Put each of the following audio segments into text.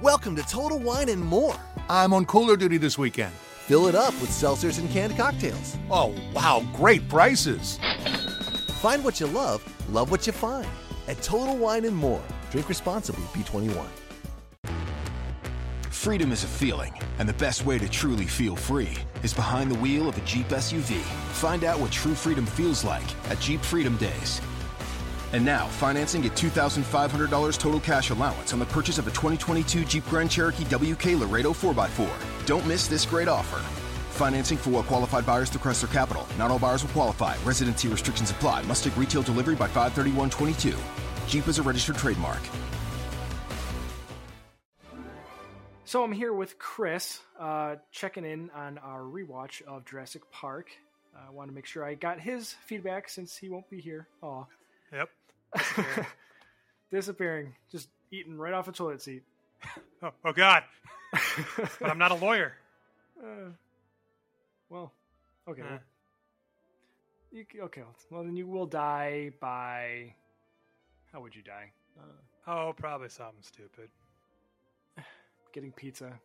Welcome to Total Wine and More. I'm on cooler duty this weekend. Fill it up with seltzers and canned cocktails. Oh, wow, great prices. Find what you love, love what you find. At Total Wine and More. Drink responsibly, B21. Freedom is a feeling, and the best way to truly feel free is behind the wheel of a Jeep SUV. Find out what true freedom feels like at Jeep Freedom Days. And now, financing at $2,500 total cash allowance on the purchase of a 2022 Jeep Grand Cherokee WK Laredo 4x4. Don't miss this great offer. Financing for well qualified buyers through Chrysler Capital. Not all buyers will qualify. Residency restrictions apply. Must take retail delivery by 531.22. Jeep is a registered trademark. So I'm here with Chris, uh, checking in on our rewatch of Jurassic Park. I want to make sure I got his feedback since he won't be here. Aw. Yep. Disappearing. Just eating right off a toilet seat. Oh, oh God. but I'm not a lawyer. Uh, well, okay. Well, You, okay. Well, then you will die by. How would you die? Uh, Oh, probably something stupid. getting pizza.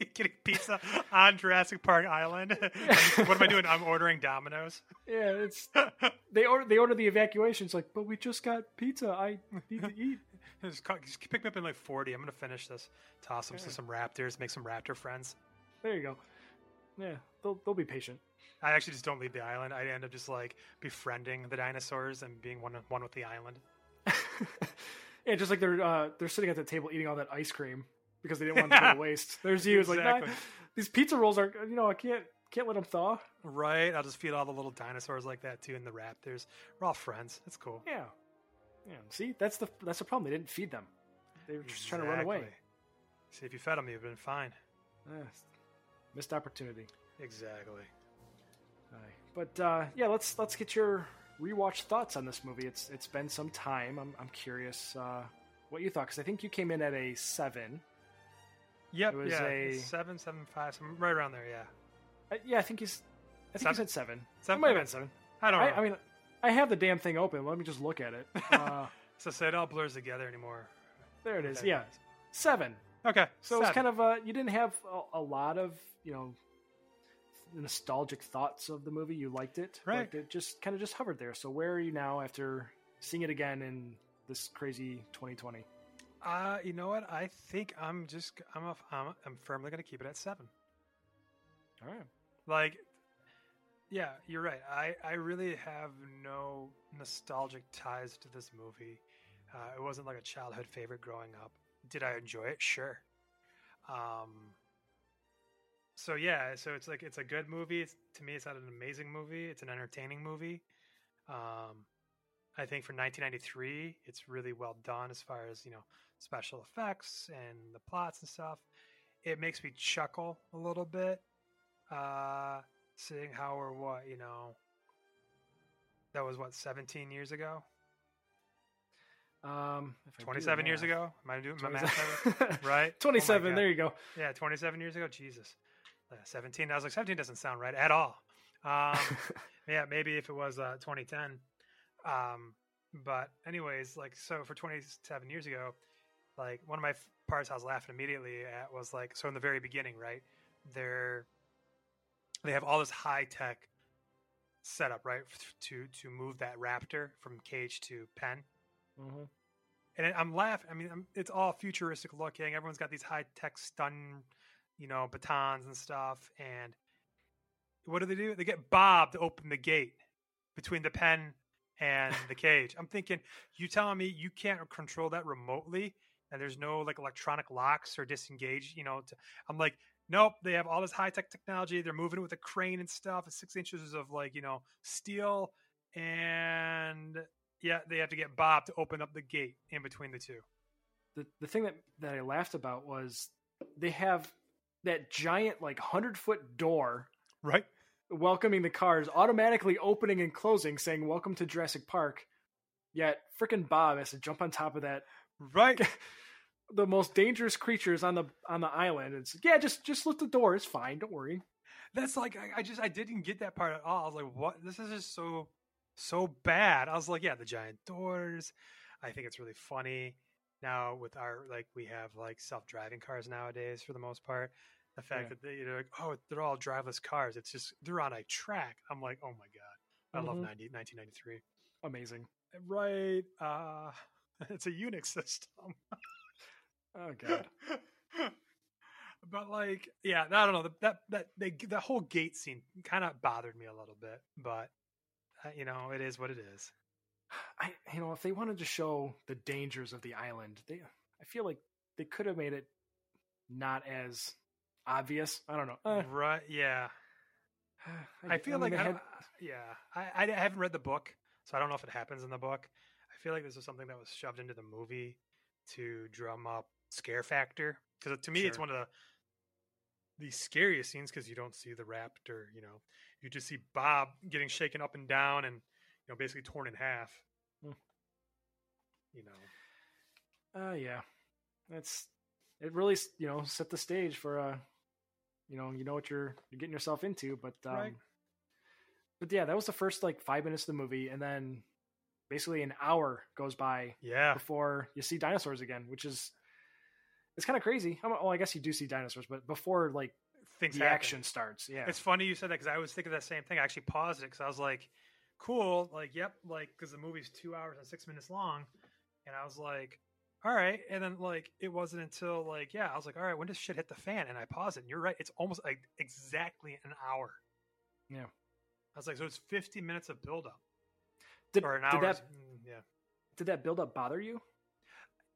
Getting pizza on Jurassic Park Island. What am I doing? I'm ordering Domino's. Yeah, it's they order they order the evacuation. It's like, but we just got pizza. I need to eat. Just, just pick me up in like 40. I'm gonna finish this. Toss them to some raptors. Make some raptor friends. There you go. Yeah, they'll they'll be patient. I actually just don't leave the island. I end up just like befriending the dinosaurs and being one one with the island. Yeah, just like they're uh, they're sitting at the table eating all that ice cream because they didn't want to go to waste. There's you. It's like "Nah, these pizza rolls are you know I can't can't let them thaw. Right. I'll just feed all the little dinosaurs like that too, and the raptors. We're all friends. It's cool. Yeah, yeah. See, that's the that's the problem. They didn't feed them. They were just trying to run away. See, if you fed them, you'd been fine. Missed opportunity. Exactly. But uh, yeah, let's let's get your rewatch thoughts on this movie. It's it's been some time. I'm I'm curious uh, what you thought because I think you came in at a seven. Yep. It was yeah. a- seven, seven, five, some right around there. Yeah. Uh, yeah, I think he's. I think Seven? said seven. Seven? It might have been seven. I don't know. I, I mean, I have the damn thing open. Let me just look at it. Uh, so say it all blurs together anymore. there it is. Okay. Yeah, seven. Okay. So it's kind of uh, you didn't have a, a lot of you know nostalgic thoughts of the movie. You liked it, Right. But it just kind of just hovered there. So where are you now after seeing it again in this crazy 2020? Uh, you know what? I think I'm just I'm a, I'm, I'm firmly gonna keep it at seven. All right. Like, yeah, you're right. I I really have no nostalgic ties to this movie. Uh, it wasn't like a childhood favorite growing up. Did I enjoy it? Sure. Um. So yeah, so it's like it's a good movie. It's, to me, it's not an amazing movie. It's an entertaining movie. Um, I think for 1993, it's really well done as far as you know special effects and the plots and stuff. It makes me chuckle a little bit, uh, seeing how or what you know. That was what 17 years ago, Um, if I do the 27 years ago. Am I doing my math right? right? Oh 27. There you go. Yeah, 27 years ago. Jesus. Uh, 17. I was like, 17 doesn't sound right at all. Um, yeah, maybe if it was uh, 2010. Um, but anyways, like, so for 27 years ago, like one of my f- parts I was laughing immediately at was like, so in the very beginning, right? They're they have all this high tech setup, right, to to move that raptor from cage to pen Mhm. and I'm laughing. I mean, I'm, it's all futuristic looking. Everyone's got these high tech stun, you know, batons and stuff. And what do they do? They get Bob to open the gate between the pen and the cage. I'm thinking, you telling me you can't control that remotely, and there's no like electronic locks or disengage? You know, to, I'm like, nope. They have all this high tech technology. They're moving it with a crane and stuff. It's six inches of like you know steel and yeah, they have to get Bob to open up the gate in between the two. The the thing that that I laughed about was they have that giant like hundred foot door Right? Welcoming the cars, automatically opening and closing, saying "Welcome to Jurassic Park." Yet frickin' Bob has to jump on top of that. Right. The most dangerous creatures on the on the island. It's yeah, just just lift the door. It's fine. Don't worry. That's like I, I just I didn't get that part at all. I was like, what? This is just so so bad. I was like, yeah, the giant doors. I think it's really funny. now with our like we have like self-driving cars nowadays for the most part. The fact Yeah. that they, you're like, oh, they're all driveless cars. It's just they're on a track. I'm like, oh my god, I love Mhm. 90, 1993. Amazing. Right. Uh, it's a Unix system. Oh god. but like, yeah, I don't know. the- That that they, the whole gate scene kind of bothered me a little bit, but uh, you know, it is what it is. I you know if they wanted to show the dangers of the island, they I feel like they could have made it not as obvious. I don't know. Uh, Right? Yeah. I feel mean, like I had- yeah, I, I haven't read the book, so I don't know if it happens in the book. I feel like this is something that was shoved into the movie to drum up scare factor because to me it's one of the the scariest scenes because you don't see the raptor, you know, you just see Bob getting shaken up and down and you know basically torn in half. Hmm. You know, Uh, yeah, that's it. Really, you know, set the stage for uh, you know, you know what you're you're getting yourself into. But um, Right. but yeah, that was the first like five minutes of the movie, and then basically an hour goes by yeah, before you see dinosaurs again, which is it's kind of crazy. I well, I guess you do see dinosaurs, but before like things the happen. action starts, yeah, It's funny you said that because I was thinking that same thing. I actually paused it because I was like, cool, like, yep, like, because the movie's two hours and six minutes long. And I was like, all right. And then, like, it wasn't until, like, yeah, I was like, all right, when does shit hit the fan? And I pause it. And you're right. It's almost like exactly an hour. Yeah. I was like, so it's 50 minutes of buildup. did, Or an did hour. that mm, yeah. did that build up bother you?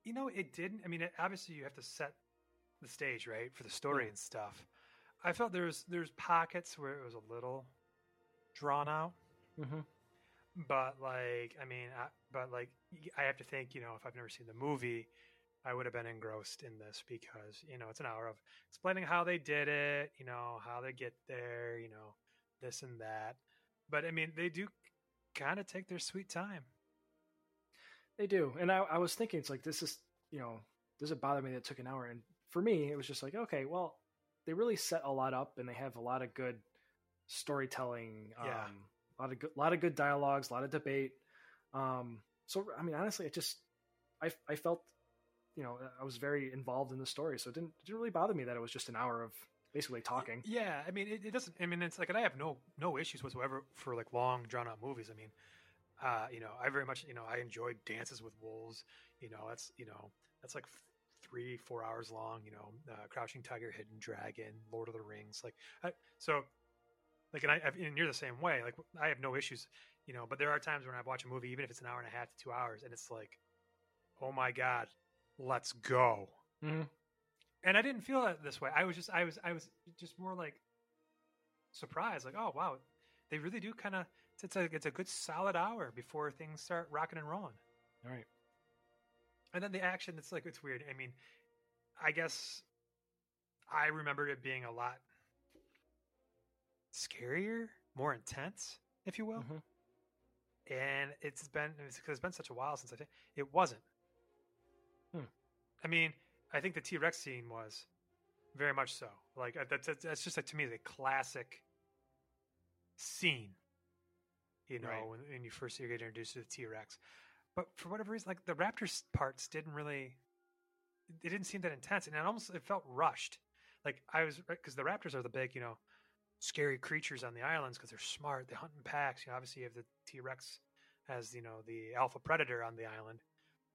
You know, it didn't. I mean, it, obviously, you have to set the stage, right, for the story Yeah. and stuff. I felt there's there's pockets where it was a little drawn out. Mm-hmm. but like i mean I, but like i have to think you know if i've never seen the movie i would have been engrossed in this because you know it's an hour of explaining how they did it you know how they get there you know this and that but i mean they do kind of take their sweet time They do, and I, I was thinking, it's like this is, you know, does it bother me that it took an hour? And for me, it was just like, okay, well, they really set a lot up, and they have a lot of good storytelling, um, Yeah. a lot of good, lot of good dialogues, a lot of debate. Um, so, I mean, honestly, it just, I, I felt, you know, I was very involved in the story, so it didn't, it didn't really bother me that it was just an hour of basically talking. yeah i mean it, it doesn't i mean it's like and i have no no issues whatsoever for like long drawn out movies i mean uh you know i very much you know i enjoyed dances with wolves you know that's you know that's like three four hours long you know uh, crouching tiger hidden dragon lord of the rings like I, so like and i I've, and you're the same way like i have no issues you know but there are times when i watch a movie even if it's an hour and a half to two hours and it's like oh my god let's go Mhm. and I didn't feel it this way. I was just, I was, I was just more like surprised, like, oh wow, they really do kind of. It's a, it's a good solid hour before things start rocking and rolling. All right. And then the action, it's like it's weird. I mean, I guess I remembered it being a lot scarier, more intense, if you will. Mhm. And it's been it's, 'cause it's been such a while since I think it wasn't. Hmm. I mean, I think the T Rex scene was very much so. Like uh, that's that's, just like, to me the classic scene. You know, Right. when, when you first get introduced to the T Rex, but for whatever reason, like the Raptors parts didn't really, it didn't seem that intense, and it almost it felt rushed. Like I was because the Raptors are the big, you know, scary creatures on the islands because they're smart. They hunt in packs. You know, obviously you have the T Rex as you know the alpha predator on the island.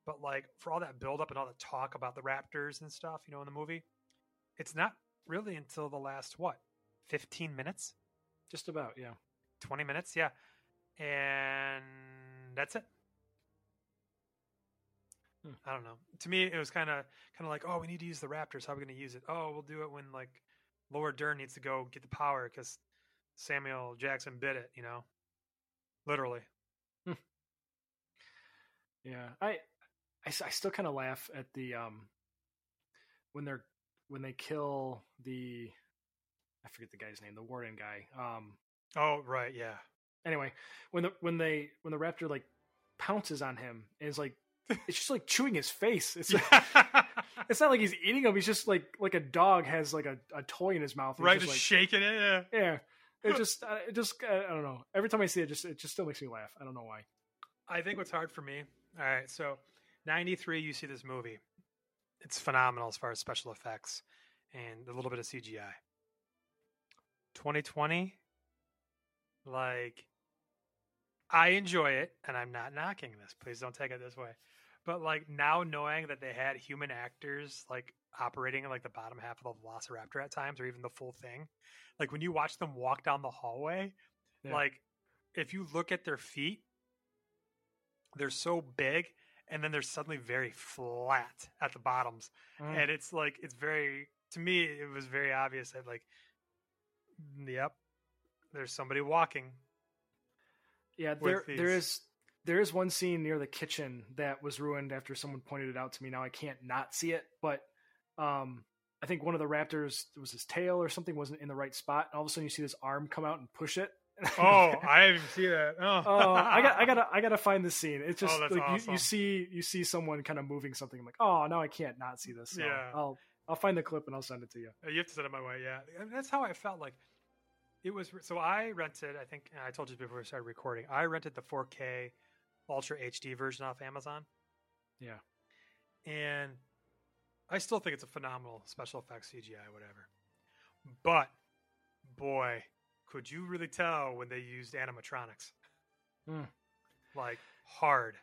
But like for all that build up and all the talk about the Raptors and stuff, you know, in the movie, it's not really until the last what, fifteen minutes, Just about, yeah. twenty minutes, yeah, and that's it. Hmm. I don't know. To me, it was kind of kind of like, oh, we need to use the Raptors. How are we going to use it? Oh, we'll do it when like Laura Dern needs to go get the power because Samuel Jackson bit it. You know, literally. Yeah, I, I, I still kind of laugh at the um when they're when they kill the I forget the guy's name, the warden guy. Um, Oh, right, yeah. anyway, when the when they when the raptor like pounces on him and is like it's just like chewing his face. It's it's not like he's eating them. He's just like like a dog has like a, a toy in his mouth. he's right, just just like, shaking it. Yeah. yeah. It just it just I don't know. Every time I see it, just it just still makes me laugh. I don't know why. I think what's hard for me. All right, so 93, you see this movie. It's phenomenal as far as special effects and a little bit of CGI. 2020, like, I enjoy it, and I'm not knocking this. Please don't take it this way. But like now knowing that they had human actors like operating in like the bottom half of the Velociraptor at times, or even the full thing, like when you watch them walk down the hallway, Yeah. like if you look at their feet, they're so big, and then they're suddenly very flat at the bottoms, Mm. and it's like it's very to me it was very obvious that like, yep, there's somebody walking. Yeah, there there is there is one scene near the kitchen that was ruined after someone pointed it out to me. Now I can't not see it, but um I think one of the raptors it was his tail or something wasn't in the right spot. And all of a sudden you see this arm come out and push it. Oh, I didn't see that. Oh, oh, I got I gotta I gotta find this scene. It's just Oh, like you, awesome. you see you see someone kind of moving something. I'm like, oh now I can't not see this. So Yeah. I'll I'll find the clip and I'll send it to you. You have to send it my way, yeah. That's how I felt like it was. So I rented, I think I told you before we started recording, I rented the 4K Ultra HD version off Amazon. Yeah. And I still think it's a phenomenal special effects CGI, whatever. But boy, could you really tell when they used animatronics? Hmm. Like hard.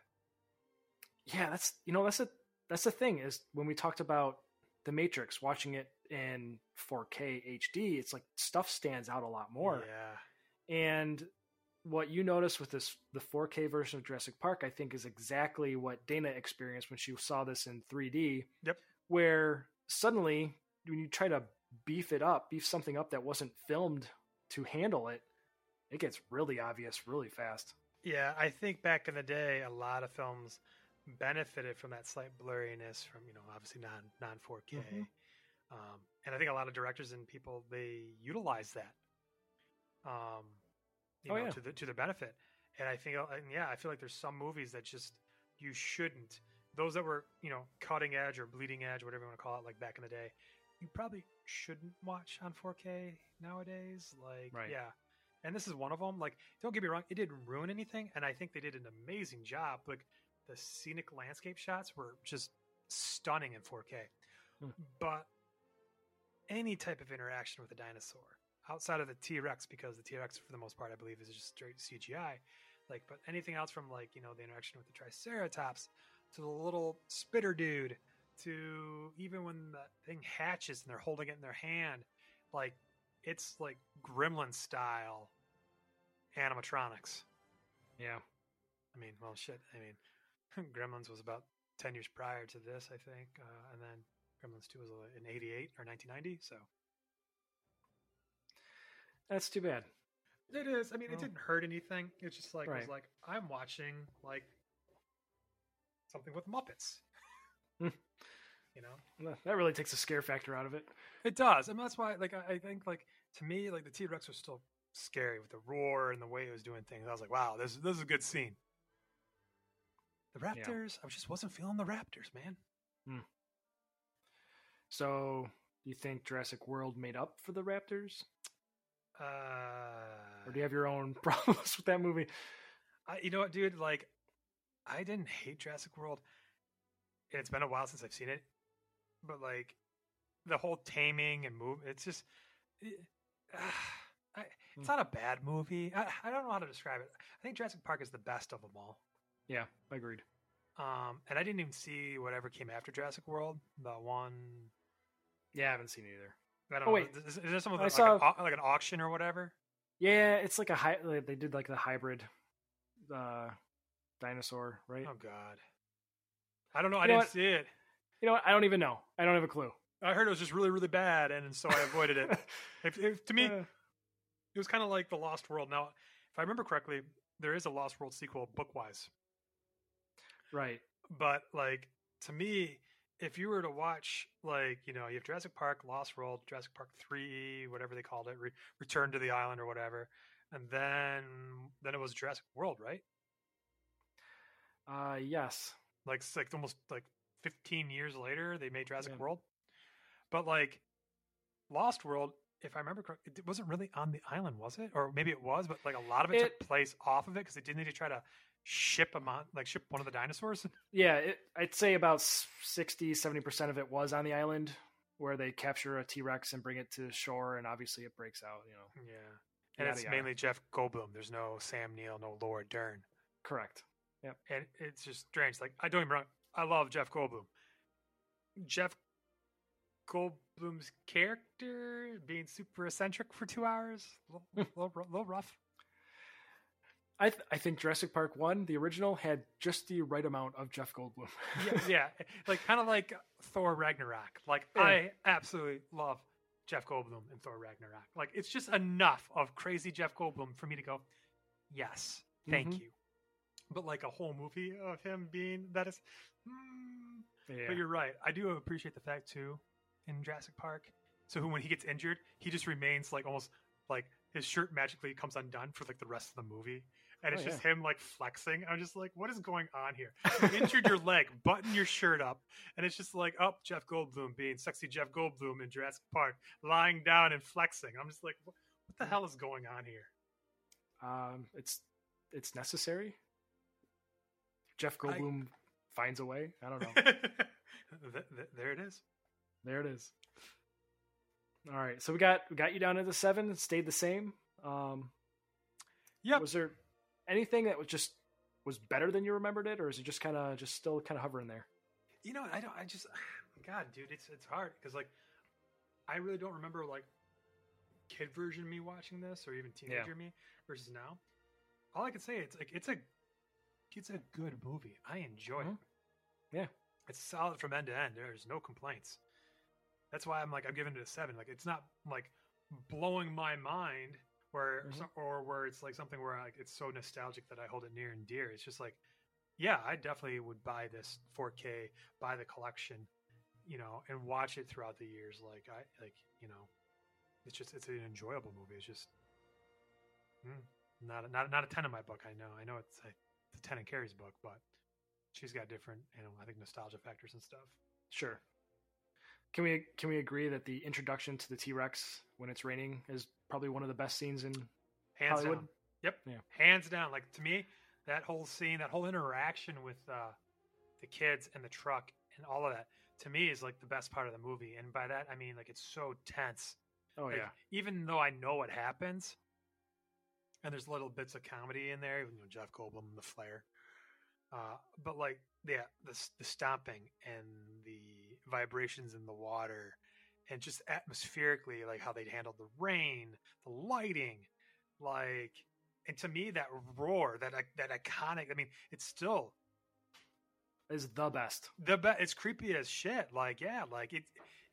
Yeah, that's you know that's a that's the thing is when we talked about the Matrix, watching it in 4K HD, it's like stuff stands out a lot more. Yeah. And what you notice with this the 4K version of Jurassic Park, I think, is exactly what Dana experienced when she saw this in 3D. Yep. Where suddenly, when you try to beef it up, beef something up that wasn't filmed to handle it, it gets really obvious really fast. Yeah, I think back in the day, a lot of films benefited from that slight blurriness from you know obviously non non 4K, Mhm. um, and I think a lot of directors and people they utilize that, um, you Oh, know, yeah. to the to their benefit. And I think, and yeah, I feel like there's some movies that just you shouldn't. Those that were you know cutting edge or bleeding edge, whatever you want to call it, like back in the day, you probably shouldn't watch on 4K nowadays. Like, Right. yeah. And this is one of them. Like, don't get me wrong, it didn't ruin anything, and I think they did an amazing job. Like, the scenic landscape shots were just stunning in 4K. Hmm. But any type of interaction with a dinosaur outside of the T Rex, because the T Rex for the most part, I believe, is just straight CGI. Like, but anything else from like you know the interaction with the Triceratops to the little spitter dude to even when the thing hatches and they're holding it in their hand, like it's like Gremlin style animatronics. Yeah. I mean, well, shit. I mean, Gremlins was about ten years prior to this, I think, uh, and then Gremlins Two was uh, in '88 or 1990. So That's too bad. it is. I mean, it didn't hurt anything. It's just like it Right. was like I'm watching like something with Muppets. Hmm. you know, Well, That really takes the scare factor out of it. it does. and that's why. Like, I, I think like to me, like the T Rex was still scary with the roar and the way it was doing things. I was like, wow, this this is a good scene. The Raptors, I just wasn't feeling the Raptors, man. So, do you think Jurassic World made up for the Raptors, Uh, or do you have your own problems with that movie? I, you know what, dude? Like, I didn't hate Jurassic World. And it's been a while since I've seen it, but like, the whole taming and move, it's just, it, I, it's not a bad movie. I, I don't know how to describe it. I think Jurassic Park is the best of them all. Yeah, I agreed. Um, and I didn't even see whatever came after Jurassic World. The one, Yeah, I haven't seen it either. I don't Oh, know. wait. Is, is there something like, saw- an, like an auction or whatever? Yeah, it's like a hy- they did like the hybrid uh dinosaur, right? Oh God, I don't know. I know didn't what? see it. You know what? I don't even know. I don't have a clue. I heard it was just really, really bad, and so I avoided it. If, if, to me, Uh, it was kind of like the Lost World. Now, if I remember correctly, there is a Lost World sequel book-wise, right. but like to me, if you were to watch, like you know, you have Jurassic Park, Lost World, Jurassic Park Three, whatever they called it, Re- Return to the Island or whatever, and then then it was Jurassic World, right? Uh yes. Like like almost like 15 years later, they made Jurassic Yeah. World, but like Lost World. If I remember correctly, it wasn't really on the island, was it? Or maybe it was, but like a lot of it, It- took place off of it because they didn't need to try to ship a mon- like ship one of the dinosaurs. Yeah, it, I'd say about 60, 70% of it was on the island where they capture a T Rex and bring it to shore, and obviously it breaks out, you know. Yeah, and it's mainly Jeff Goldblum. There's no Sam Neill, no Laura Dern, Correct. Yeah. And it's just strange. Like I don't even wrong, I love Jeff Goldblum. Jeff Goldblum's character being super eccentric for two hours, a little, little, little rough. I, th- I think Jurassic Park 1, the original, had just the right amount of Jeff Goldblum. yeah, yeah, like kind of like Thor Ragnarok. Like Yeah. I absolutely love Jeff Goldblum and Thor Ragnarok. Like it's just enough of crazy Jeff Goldblum for me to go, yes, thank Mhm. you. But like a whole movie of him being that is, mm, yeah. but you're right. I do appreciate the fact too in Jurassic Park. So when he gets injured, he just remains like almost like his shirt magically comes undone for like the rest of the movie. And Oh, it's just him like flexing. I'm just like, what is going on here? You injured your leg, button your shirt up, and it's just like, up Jeff Goldblum being sexy Jeff Goldblum in Jurassic Park, lying down and flexing. I'm just like, what, what the hell is going on here? Um, it's it's necessary. Jeff I- Goldblum finds a way. I don't know. Th- th- there it is. there it is. All right, so we got we got you down to the seven. Stayed the same. Um, yeah. Was there anything that was just was better than you remembered it, or is it just kind of just still kind of hovering there? You know, I don't. I just, God, dude, it's it's hard because like, I really don't remember like kid version me watching this or even teenager me versus now. All I can say it's like it's a it's a good movie. I enjoy Mhm. it. Yeah. it's solid from end to end. There's no complaints. That's why I'm like I'm giving it a seven. Like it's not like blowing my mind where Mhm. some- or where it's like something where like it's so nostalgic that I hold it near and dear. It's just like yeah, I definitely would buy this 4K, buy the collection, you know, and watch it throughout the years. Like I like, you know, it's just it's an enjoyable movie. It's just mm, not a, not not a ten in my book. I know, I know it's a, it's a ten in Carrie's book, but she's got different, you know, I think nostalgia factors and stuff. Sure. Can we can we agree that the introduction to the T Rex when it's raining is probably one of the best scenes in Hands Hollywood? down. Yep. Yeah. Hands down. Like to me, that whole scene, that whole interaction with uh, the kids and the truck and all of that, to me is like the best part of the movie. And by that I mean like it's so tense. Oh Like, yeah. Even though I know what happens, and there's little bits of comedy in there, you know, Jeff Goldblum, the flair. Uh, but like, yeah, the the stomping and the vibrations in the water, and just atmospherically, like how they'd handled the rain, the lighting, like, and to me that roar, that that iconic. I mean, it's still Is the best. the best it's creepy as shit. Like, yeah, like it.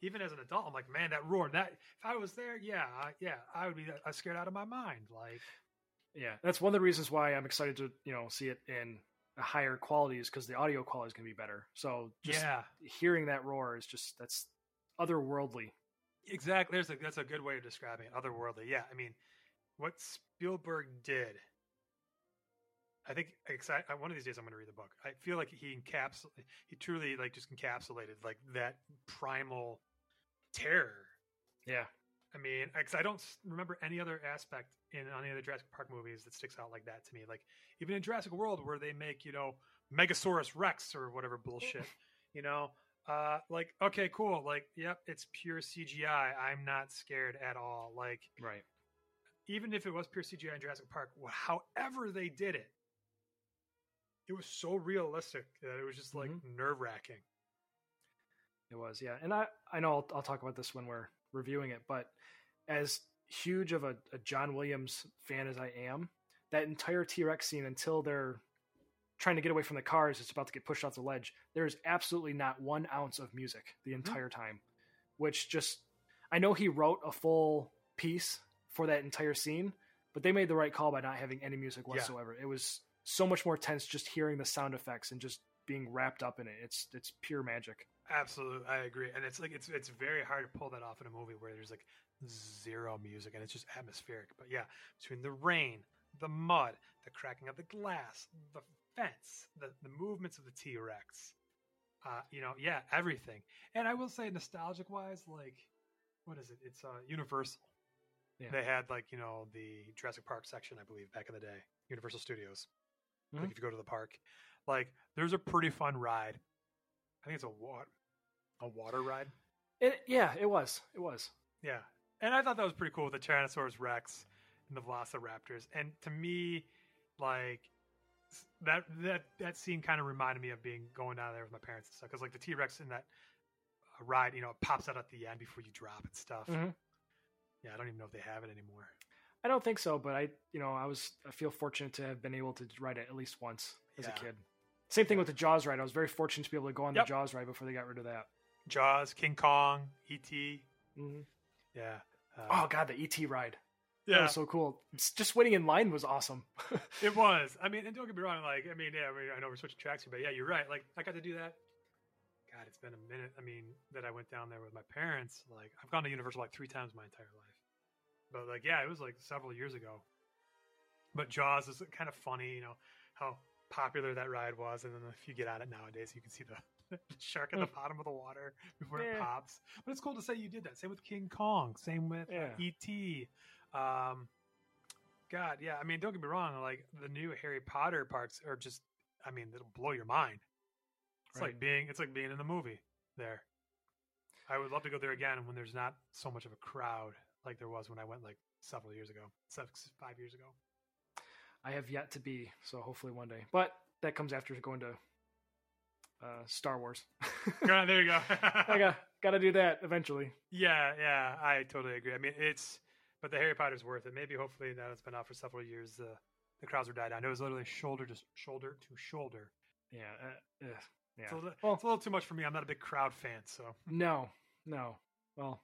Even as an adult, I'm like, man, that roar. That if I was there, yeah, I, yeah, I would be uh, scared out of my mind. Like, Yeah, that's one of the reasons why I'm excited to you know see it in higher quality is because the audio quality is going to be better. So just yeah, hearing that roar is just that's otherworldly. exactly. There's a that's a good way of describing it. Otherworldly. Yeah, I mean, what Spielberg did. I think uh, one of these days I'm going to read the book. I feel like he encaps he truly like just encapsulated like that primal terror Yeah, I mean, because I don't remember any other aspect in any of the Jurassic Park movies that sticks out like that to me. Like even in Jurassic World, where they make you know Megasaurus Rex or whatever bullshit, you know, uh, like okay, cool, like yep, it's pure CGI. I'm not scared at all. Like right. even if it was pure CGI in Jurassic Park, however they did it, it was so realistic that it was just like nerve wracking. It was, yeah. And I, I know I'll, I'll talk about this when we're reviewing it, but as huge of a, a John Williams fan as I am, that entire T Rex scene until they're trying to get away from the cars, it's about to get pushed off the ledge. There's absolutely not one ounce of music the mm-hmm. entire time, which just, I know he wrote a full piece for that entire scene, but they made the right call by not having any music Yeah. whatsoever. It was so much more tense just hearing the sound effects and just being wrapped up in it. It's it's pure magic. Absolutely, I agree. And it's like it's it's very hard to pull that off in a movie where there's like zero music and it's just atmospheric. But yeah, between the rain, the mud, the cracking of the glass, the fence, the the movements of the T Rex, uh, you know, yeah, everything. And I will say, nostalgic wise, like what is it? It's uh, Universal. Yeah. They had like you know the Jurassic Park section, I believe, back in the day, Universal Studios. Like Mhm. if you go to the park, like there's a pretty fun ride. I think it's a water a water ride. It, yeah, it was. It was. Yeah, and I thought that was pretty cool with the Tyrannosaurus Rex and the Velociraptors. And to me, like that that that scene kind of reminded me of being going down there with my parents and stuff. Because like the T Rex in that uh, ride, you know, it pops out at the end before you drop and stuff. Mhm. Yeah, I don't even know if they have it anymore. I don't think so, but I, you know, I was I feel fortunate to have been able to ride it at least once as Yeah. a kid. Same thing with the Jaws ride. I was very fortunate to be able to go on Yep. the Jaws ride before they got rid of that. Jaws, King Kong, E.T. hmm Yeah. Uh, Oh god, the ET ride. That yeah. was so cool. Just waiting in line was awesome. It was. I mean, and don't get me wrong. Like, I mean, yeah, I, mean, I know we're switching tracks here, but yeah, you're right. Like, I got to do that. God, it's been a minute. I mean, that I went down there with my parents. Like, I've gone to Universal like three times my entire life. But like, yeah, it was like several years ago. But Jaws is kind of funny, you know, how popular that ride was, and then if you get on it nowadays, you can see the shark at the bottom of the water before it pops. But it's cool to say you did that. Same with King Kong. Same with uh, Yeah. E.T. Um, God, yeah. I mean, don't get me wrong. Like the new Harry Potter parks are just. I mean, it'll blow your mind. It's like being. It's like being in the movie there. I would love to go there again when there's not so much of a crowd like there was when I went like several years ago, six, five years ago. I have yet to be, so hopefully one day. But that comes after going to uh, Star Wars. Yeah, there you go. I got got to do that eventually. Yeah, yeah, I totally agree. I mean, it's but the Harry Potter's worth it. Maybe hopefully now it's been out for several years, the the crowds are died down. It was literally shoulder to shoulder to shoulder. Yeah, uh, yeah. It's, a little, Well- it's a little too much for me. I'm not a big crowd fan, so No, no. Well,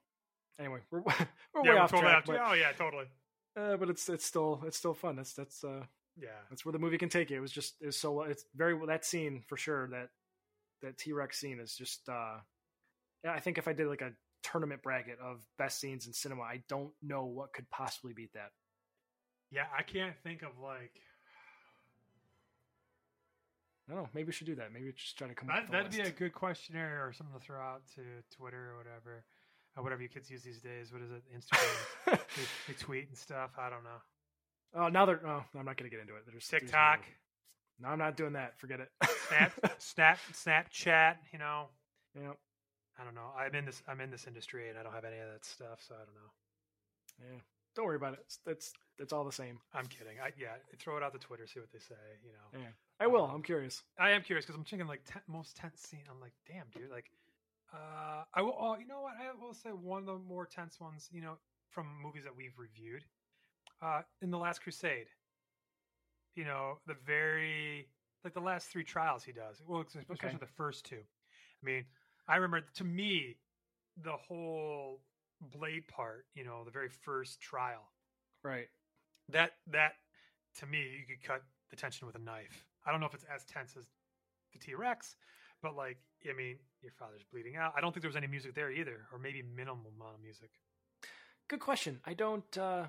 anyway, we're we're yeah, way we're off totally track, off- Oh yeah, totally. But, uh, but it's it's still it's still fun. That's that's uh Yeah, that's where the movie can take you. It was just it's so it's very well that scene for sure that that T Rex scene is just uh yeah, I think if I did like a tournament bracket of best scenes in cinema, I don't know what could possibly beat that. yeah. I can't think of like I don't know. Maybe we should do that. Maybe just try to come up that, that'd be a good questionnaire or something to throw out to Twitter or whatever, or whatever you kids use these days. What is it? Instagram. they, they tweet and stuff. I don't know. oh, now they're. Oh, I'm not going to get into it. There's TikTok, No, I'm not doing that. Forget it. Snap, Snap, Snapchat. You know. yeah, I don't know. I'm in this. I'm in this industry, and I don't have any of that stuff, so I don't know. yeah. Don't worry about it. It's, it's it's all the same. I'm kidding. I, yeah, throw it out to Twitter, see what they say. You know, Yeah, I will. Um, I'm curious. I am curious because I'm thinking like ten, most tense scene. I'm like, damn, dude. Like, uh, I will. Oh, you know what? I will say one of the more tense ones. You know, from movies that we've reviewed, uh, in the Last Crusade. You know, the very like the last three trials he does. Well, especially Okay. the first two. I mean, I remember to me the whole blade part. You know, the very first trial. Right. That that to me, you could cut the tension with a knife. I don't know if it's as tense as the T Rex, but like, I mean, your father's bleeding out. I don't think there was any music there either, or maybe minimal amount of music. Good question. I don't. uh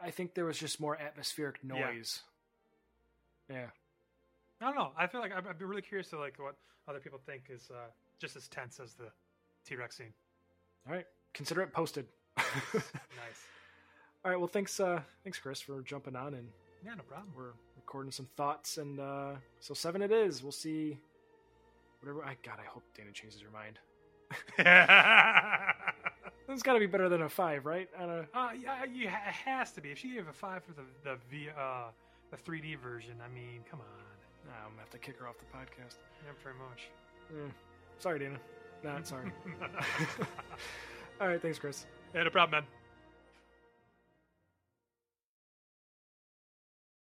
I think there was just more atmospheric noise. Yeah. I don't know. I feel like I'd, I'd be really curious to like what other people think is uh, just as tense as the T Rex scene. All right. Consider it posted. Nice. All right. Well, thanks. uh Thanks, Chris, for jumping on, and Yeah, no problem. we're recording some thoughts. And uh so seven it is. We'll see. Whatever. I God, I hope Dana changes her mind. It's got to be better than a five, right? I don't. uh, yeah, you, it has to be. If she gave a five for the the v, uh, the 3D version, I mean, come on. Nah, I'm gonna have to kick her off the podcast. Yeah, pretty much. Eh, sorry, Dana. Not sorry. All right. Thanks, Chris. yeah, no problem, man.